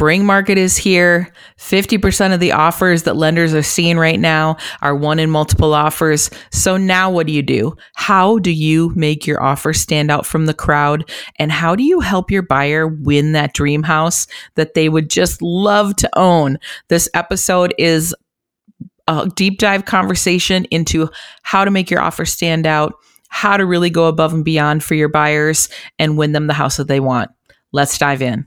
spring market is here. 50% of the offers that lenders are seeing right now are won in multiple offers. So now what do you do? How do you make your offer stand out from the crowd? And how do you help your buyer win that dream house that they would just love to own? This episode is a deep dive conversation into how to make your offer stand out, how to really go above and beyond for your buyers and win them the house that they want. Let's dive in.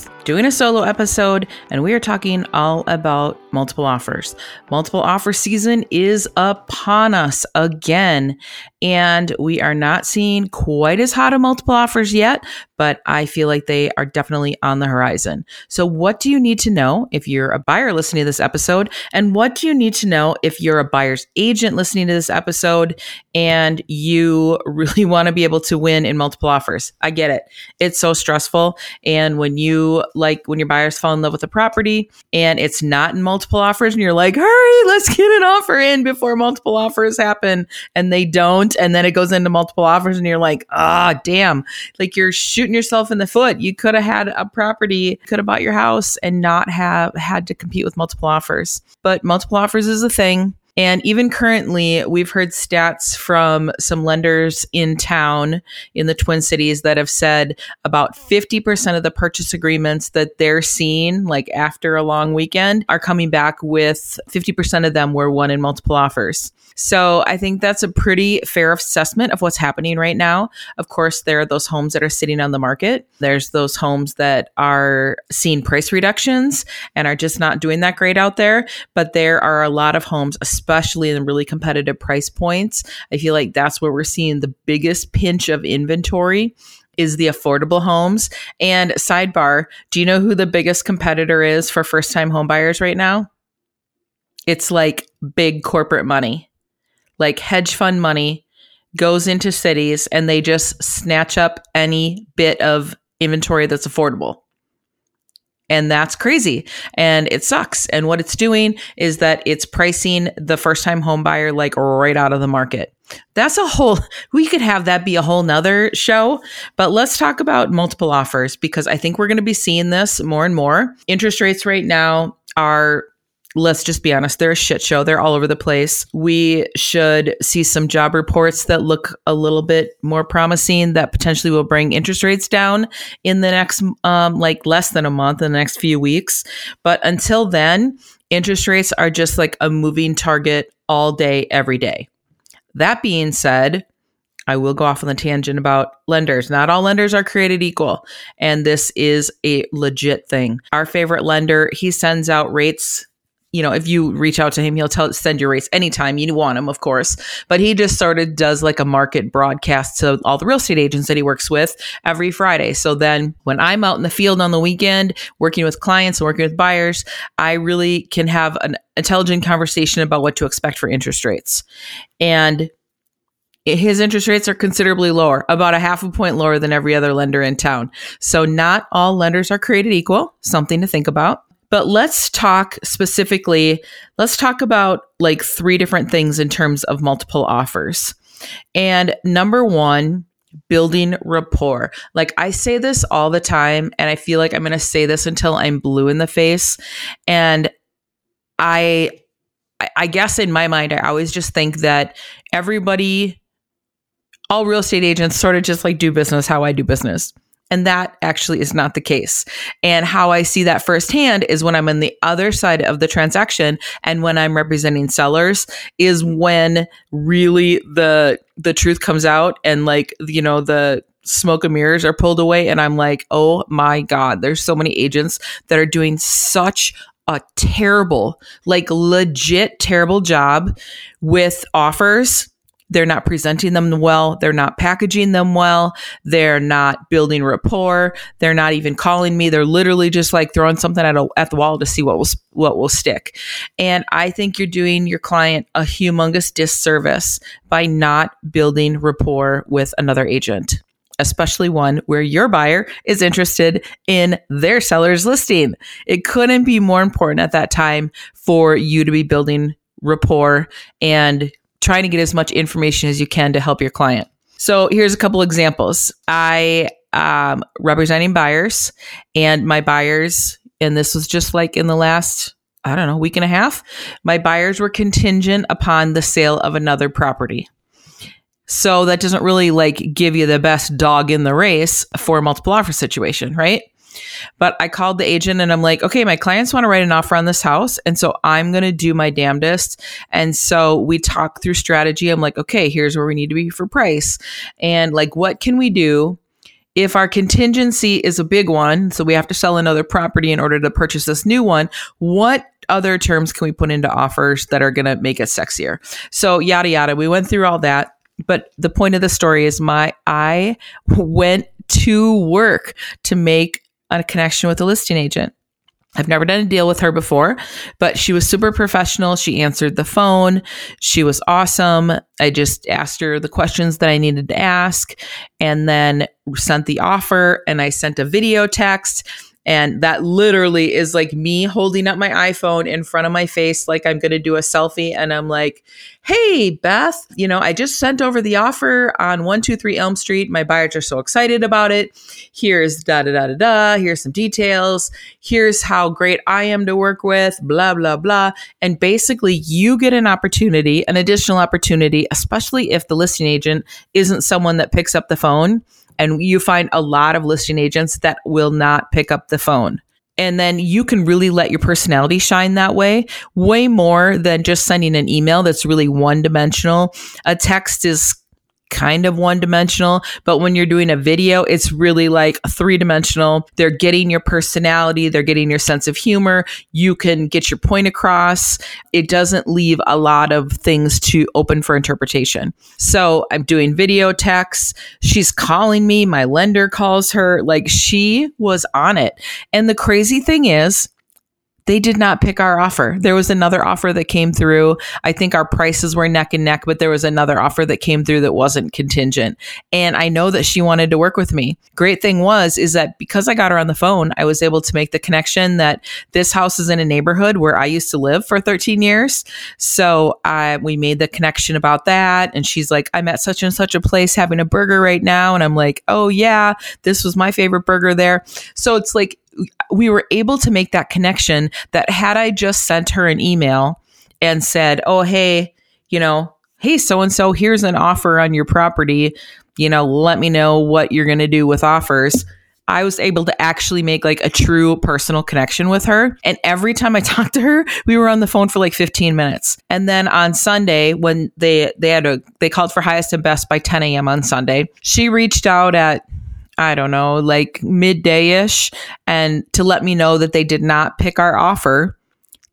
doing a solo episode, and we are talking all about multiple offers. Multiple offer season is upon us again, and we are not seeing quite as hot of multiple offers yet, but I feel like they are definitely on the horizon. So, what do you need to know if you're a buyer listening to this episode? And what do you need to know if you're a buyer's agent listening to this episode and you really want to be able to win in multiple offers? I get it. It's so stressful. And when you like, when your buyers fall in love with a property and it's not in multiple offers, and you're like, hurry, let's get an offer in before multiple offers happen, and they don't. And then it goes into multiple offers, and you're like, ah, oh, damn. Like you're shooting yourself in the foot. You could have had a property, could have bought your house and not have had to compete with multiple offers. But multiple offers is a thing. And even currently, we've heard stats from some lenders in town in the Twin Cities that have said about 50% of the purchase agreements that they're seeing, like after a long weekend, are coming back with 50% of them were won in multiple offers. So I think that's a pretty fair assessment of what's happening right now. Of course, there are those homes that are sitting on the market. There's those homes that are seeing price reductions and are just not doing that great out there. But there are a lot of homes, especially in really competitive price points. I feel like that's where we're seeing the biggest pinch of inventory is the affordable homes. And sidebar, do you know who the biggest competitor is for first time homebuyers right now? It's like big corporate money like hedge fund money goes into cities and they just snatch up any bit of inventory that's affordable. And that's crazy. And it sucks. And what it's doing is that it's pricing the first time home buyer like right out of the market. That's a whole, we could have that be a whole nother show. But let's talk about multiple offers because I think we're going to be seeing this more and more. Interest rates right now are let's just be honest, they're a shit show. They're all over the place. We should see some job reports that look a little bit more promising that potentially will bring interest rates down in the next, um, like less than a month, in the next few weeks. But until then, interest rates are just like a moving target all day, every day. That being said, I will go off on the tangent about lenders. Not all lenders are created equal, and this is a legit thing. Our favorite lender, he sends out rates you know, if you reach out to him, he'll tell send your rates anytime you want him, of course. But he just sort of does like a market broadcast to all the real estate agents that he works with every Friday. So then when I'm out in the field on the weekend working with clients and working with buyers, I really can have an intelligent conversation about what to expect for interest rates. And his interest rates are considerably lower, about a half a point lower than every other lender in town. So not all lenders are created equal, something to think about. But let's talk specifically, let's talk about like three different things in terms of multiple offers. And number one, building rapport. Like I say this all the time, and I feel like I'm going to say this until I'm blue in the face. And I, I guess in my mind, I always just think that everybody, all real estate agents sort of just like do business how I do business. And that actually is not the case. And how I see that firsthand is when I'm on the other side of the transaction and when I'm representing sellers is when really the the truth comes out and like you know the smoke and mirrors are pulled away and I'm like, "Oh my god, there's so many agents that are doing such a terrible, like legit terrible job with offers they're not presenting them well. They're not packaging them well. They're not building rapport. They're not even calling me. They're literally just like throwing something at, a, at the wall to see what will what will stick. And I think you're doing your client a humongous disservice by not building rapport with another agent especially one where your buyer is interested in their seller's listing. It couldn't be more important at that time for you to be building rapport and trying to get as much information as you can to help your client. So here's a couple examples. I um, representing buyers, and my buyers, and this was just like in the last I don't know week and a half. My buyers were contingent upon the sale of another property. So that doesn't really like give you the best dog in the race for a multiple offer situation, right? But I called the agent and I'm like, okay, my clients want to write an offer on this house. And so I'm going to do my damnedest. And so we talk through strategy. I'm like, okay, here's where we need to be for price. And like, what can we do? If our contingency is a big one, so we have to sell another property in order to purchase this new one, what other terms can we put into offers that are going to make it sexier? So, yada, yada. We went through all that. But the point of the story is my I went to work to make a connection with a listing agent. I've never done a deal with her before, but she was super professional. She answered the phone. She was awesome. I just asked her the questions that I needed to ask and then sent the offer and I sent a video text and that literally is like me holding up my iPhone in front of my face, like I'm going to do a selfie. And I'm like, hey, Beth, you know, I just sent over the offer on 123 Elm Street. My buyers are so excited about it. Here's da da da da da. Here's some details. Here's how great I am to work with, blah, blah, blah. And basically, you get an opportunity, an additional opportunity, especially if the listing agent isn't someone that picks up the phone and you find a lot of listing agents that will not pick up the phone. And then you can really let your personality shine that way, way more than just sending an email that's really one dimensional. A text is kind of one dimensional, but when you're doing a video, it's really like three dimensional. They're getting your personality, they're getting your sense of humor. You can get your point across. It doesn't leave a lot of things to open for interpretation. So I'm doing video texts. She's calling me. My lender calls her. Like she was on it. And the crazy thing is, they did not pick our offer. There was another offer that came through. I think our prices were neck and neck, but there was another offer that came through that wasn't contingent. And I know that she wanted to work with me. Great thing was is that because I got her on the phone, I was able to make the connection that this house is in a neighborhood where I used to live for 13 years. So I we made the connection about that and she's like, "I'm at such and such a place having a burger right now." And I'm like, "Oh yeah, this was my favorite burger there." So it's like we were able to make that connection that had I just sent her an email and said, "Oh, hey, you know, hey so and so, here's an offer on your property, you know, let me know what you're going to do with offers." I was able to actually make like a true personal connection with her. And every time I talked to her, we were on the phone for like 15 minutes. And then on Sunday, when they they had a they called for highest and best by 10 a.m. on Sunday, she reached out at I don't know, like midday ish, and to let me know that they did not pick our offer.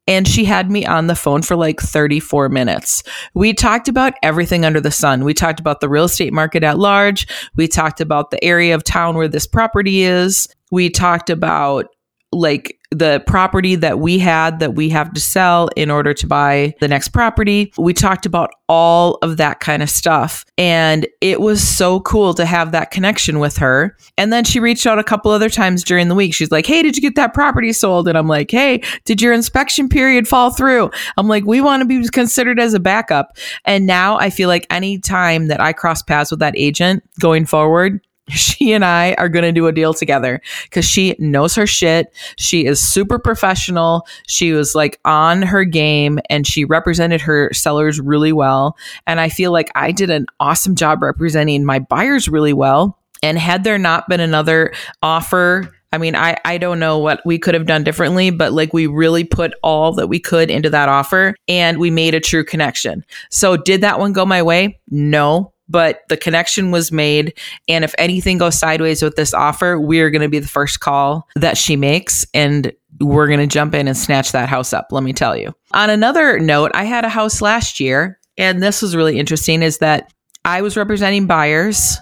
And she had me on the phone for like 34 minutes. We talked about everything under the sun. We talked about the real estate market at large. We talked about the area of town where this property is. We talked about like the property that we had that we have to sell in order to buy the next property. We talked about all of that kind of stuff. And it was so cool to have that connection with her. And then she reached out a couple other times during the week. She's like, Hey, did you get that property sold? And I'm like, Hey, did your inspection period fall through? I'm like, We want to be considered as a backup. And now I feel like any time that I cross paths with that agent going forward, she and I are going to do a deal together because she knows her shit. She is super professional. She was like on her game and she represented her sellers really well. And I feel like I did an awesome job representing my buyers really well. And had there not been another offer, I mean, I, I don't know what we could have done differently, but like we really put all that we could into that offer and we made a true connection. So, did that one go my way? No, but the connection was made. And if anything goes sideways with this offer, we're going to be the first call that she makes. And we're going to jump in and snatch that house up, let me tell you. On another note, I had a house last year, and this was really interesting is that I was representing buyers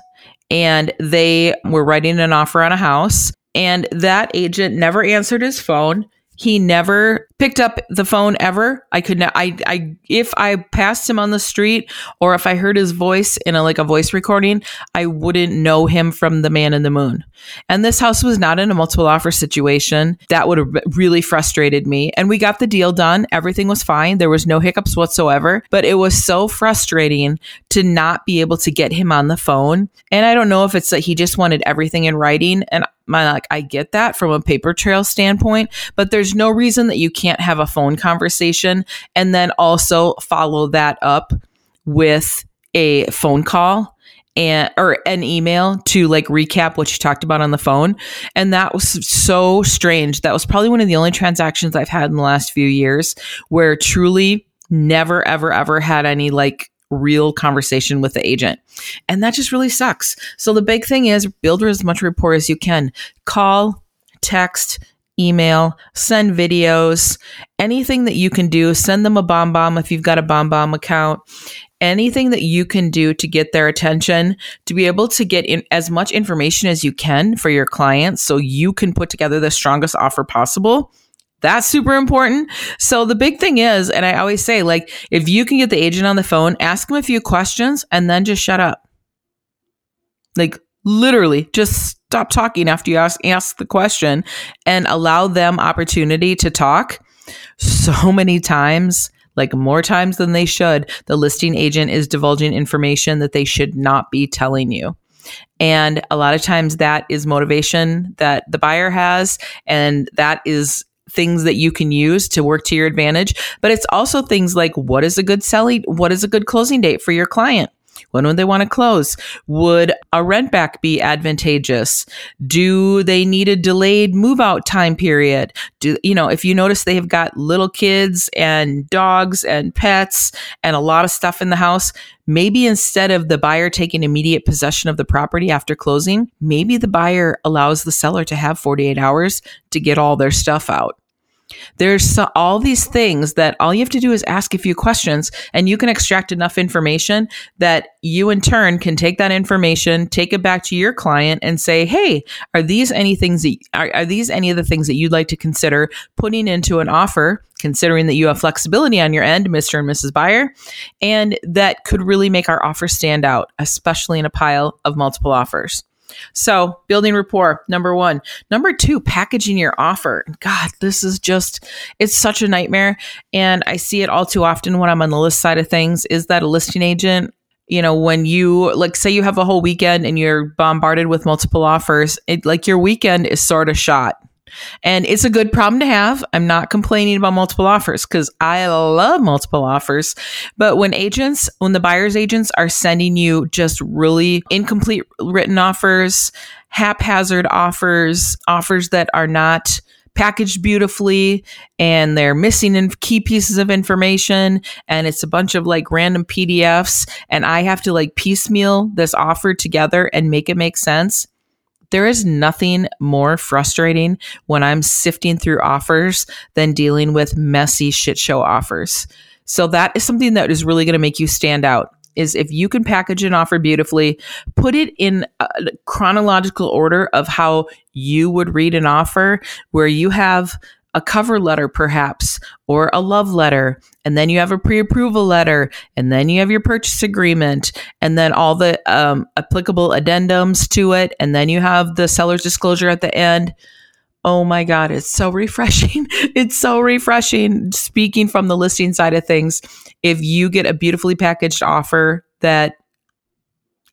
and they were writing an offer on a house and that agent never answered his phone. He never picked up the phone ever. I could not, I, I, if I passed him on the street or if I heard his voice in a, like a voice recording, I wouldn't know him from the man in the moon. And this house was not in a multiple offer situation. That would have really frustrated me. And we got the deal done. Everything was fine. There was no hiccups whatsoever, but it was so frustrating to not be able to get him on the phone. And I don't know if it's that he just wanted everything in writing. And my like I get that from a paper trail standpoint, but there's no reason that you can't have a phone conversation and then also follow that up with a phone call and or an email to like recap what you talked about on the phone. And that was so strange. That was probably one of the only transactions i've had in the last few years where truly never ever ever had any like real conversation with the agent. And that just really sucks. So the big thing is build as much rapport as you can. Call, text, email, send videos, anything that you can do. Send them a BombBomb if you've got a BombBomb account. Anything that you can do to get their attention, to be able to get in as much information as you can for your clients so you can put together the strongest offer possible that's super important. So the big thing is, and I always say, like, if you can get the agent on the phone, ask them a few questions and then just shut up. Like, literally, just stop talking after you ask, ask the question and allow them opportunity to talk. So many times, like more times than they should, the listing agent is divulging information that they should not be telling you. And a lot of times that is motivation that the buyer has. And that is things that you can use to work to your advantage, but it's also things like what is a good selling, what is a good closing date for your client? When would they want to close? Would a rent back be advantageous? Do they need a delayed move out time period? Do you know if you notice they have got little kids and dogs and pets and a lot of stuff in the house, maybe instead of the buyer taking immediate possession of the property after closing, maybe the buyer allows the seller to have 48 hours to get all their stuff out. There's all these things that all you have to do is ask a few questions and you can extract enough information that you in turn can take that information, take it back to your client and say, Hey, are these any things that, are, are these any of the things that you'd like to consider putting into an offer, considering that you have flexibility on your end, Mr. and Mrs. Buyer, and that could really make our offer stand out, especially in a pile of multiple offers. So, building rapport, number one. Number two, packaging your offer. God, this is just, it's such a nightmare. And I see it all too often when I'm on the list side of things. Is that a listing agent? You know, when you, like, say you have a whole weekend and you're bombarded with multiple offers, it, like your weekend is sort of shot and it's a good problem to have. I'm not complaining about multiple offers because I love multiple offers. But when agents, when the buyer's agents are sending you just really incomplete written offers, haphazard offers, offers that are not packaged beautifully and they're missing in key pieces of information and it's a bunch of like random PDFs and I have to like piecemeal this offer together and make it make sense there is nothing more frustrating when I'm sifting through offers than dealing with messy shit show offers. So that is something that is really going to make you stand out is if you can package an offer beautifully, put it in chronological order of how you would read an offer where you have a cover letter, perhaps, or a love letter. And then you have a pre approval letter. And then you have your purchase agreement. And then all the um, applicable addendums to it. And then you have the seller's disclosure at the end. Oh my God, it's so refreshing. it's so refreshing. Speaking from the listing side of things, if you get a beautifully packaged offer that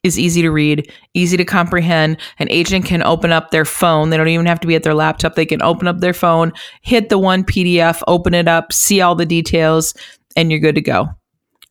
is easy to read, easy to comprehend. An agent can open up their phone. They don't even have to be at their laptop. They can open up their phone, hit the one PDF, open it up, see all the details, and you're good to go.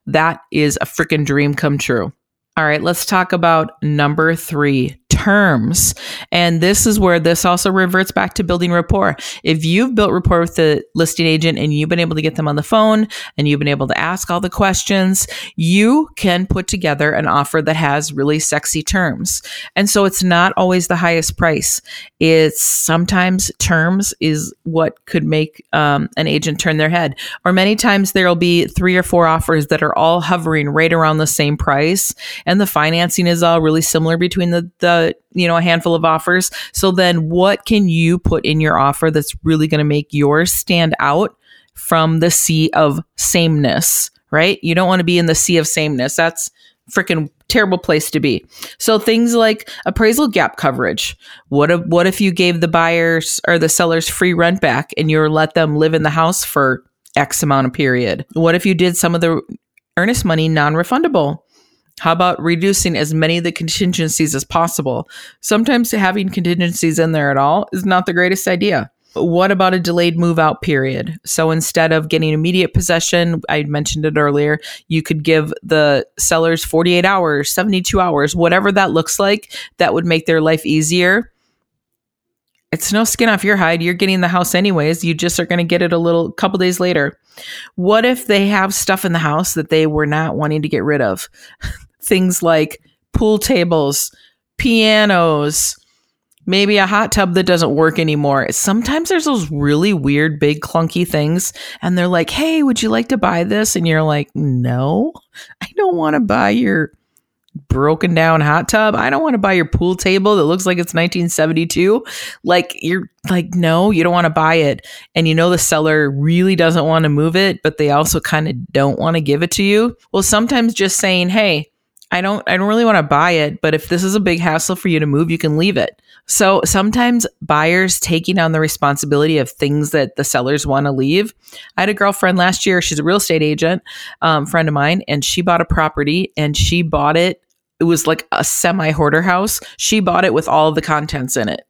That is a freaking dream come true. All right, let's talk about number three terms. And this is where this also reverts back to building rapport. If you've built rapport with the listing agent and you've been able to get them on the phone and you've been able to ask all the questions, you can put together an offer that has really sexy terms. And so it's not always the highest price. It's sometimes terms is what could make um, an agent turn their head. Or many times there'll be three or four offers that are all hovering right around the same price. And the financing is all really similar between the, the you know, a handful of offers. So then what can you put in your offer that's really going to make yours stand out from the sea of sameness, right? You don't want to be in the sea of sameness. That's freaking terrible place to be. So things like appraisal gap coverage. What if what if you gave the buyers or the sellers free rent back and you let them live in the house for X amount of period? What if you did some of the earnest money non-refundable? How about reducing as many of the contingencies as possible? Sometimes having contingencies in there at all is not the greatest idea. What about a delayed move out period? So instead of getting immediate possession, I mentioned it earlier, you could give the sellers 48 hours, 72 hours, whatever that looks like, that would make their life easier. It's no skin off your hide. You're getting the house anyways. You just are going to get it a little couple days later. What if they have stuff in the house that they were not wanting to get rid of? Things like pool tables, pianos, maybe a hot tub that doesn't work anymore. Sometimes there's those really weird, big, clunky things, and they're like, hey, would you like to buy this? And you're like, no, I don't want to buy your broken down hot tub. I don't want to buy your pool table that looks like it's 1972. Like you're like no, you don't want to buy it and you know the seller really doesn't want to move it, but they also kind of don't want to give it to you. Well, sometimes just saying, "Hey, I don't I don't really want to buy it, but if this is a big hassle for you to move, you can leave it." So sometimes buyers taking on the responsibility of things that the sellers want to leave. I had a girlfriend last year. She's a real estate agent, um, friend of mine, and she bought a property and she bought it. It was like a semi hoarder house. She bought it with all of the contents in it.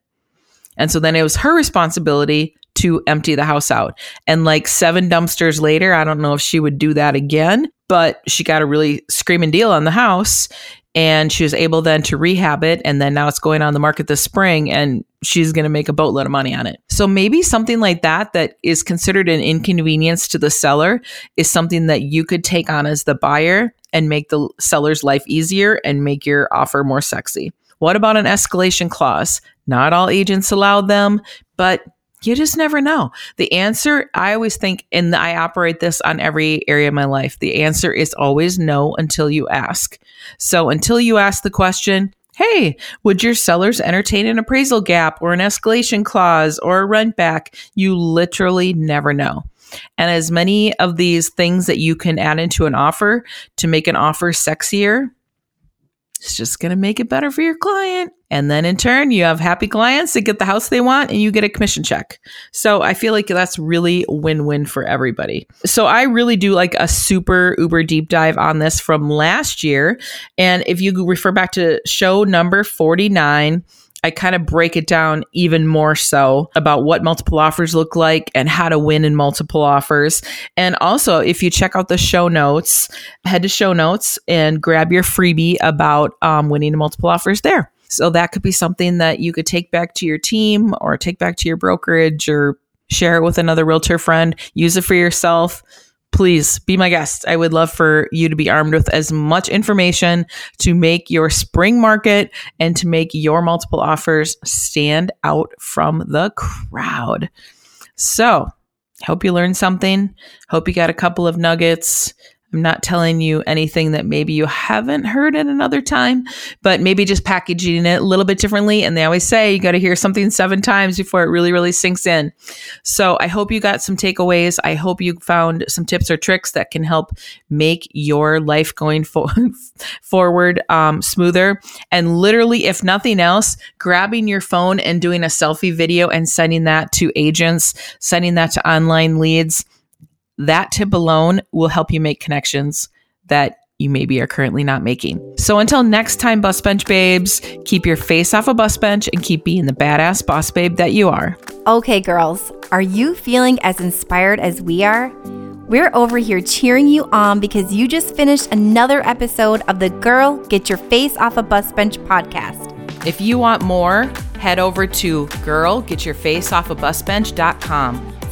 And so then it was her responsibility to empty the house out. And like seven dumpsters later, I don't know if she would do that again, but she got a really screaming deal on the house and she was able then to rehab it and then now it's going on the market this spring and she's going to make a boatload of money on it. So maybe something like that that is considered an inconvenience to the seller is something that you could take on as the buyer and make the seller's life easier and make your offer more sexy. What about an escalation clause? Not all agents allow them but you just never know. The answer, I always think, and I operate this on every area of my life. The answer is always no until you ask. So until you ask the question, hey, would your sellers entertain an appraisal gap or an escalation clause or a rent back? You literally never know. And as many of these things that you can add into an offer to make an offer sexier, it's just going to make it better for your client. And then in turn, you have happy clients that get the house they want and you get a commission check. So I feel like that's really win win for everybody. So I really do like a super uber deep dive on this from last year. And if you refer back to show number 49, I kind of break it down even more so about what multiple offers look like and how to win in multiple offers. And also, if you check out the show notes, head to show notes and grab your freebie about um, winning multiple offers there. So that could be something that you could take back to your team or take back to your brokerage or share it with another realtor friend, use it for yourself please be my guest. I would love for you to be armed with as much information to make your spring market and to make your multiple offers stand out from the crowd. So, hope you learned something. Hope you got a couple of nuggets. I'm not telling you anything that maybe you haven't heard at another time, but maybe just packaging it a little bit differently. And they always say you got to hear something seven times before it really, really sinks in. So I hope you got some takeaways. I hope you found some tips or tricks that can help make your life going fo- forward um, smoother. And literally, if nothing else, grabbing your phone and doing a selfie video and sending that to agents, sending that to online leads that tip alone will help you make connections that you maybe are currently not making. So until next time, bus bench babes, keep your face off a bus bench and keep being the badass boss babe that you are. Okay, girls, are you feeling as inspired as we are? We're over here cheering you on because you just finished another episode of the Girl Get Your Face Off a Bus Bench podcast. If you want more, head over to girlgetyourfaceoffabusbench.com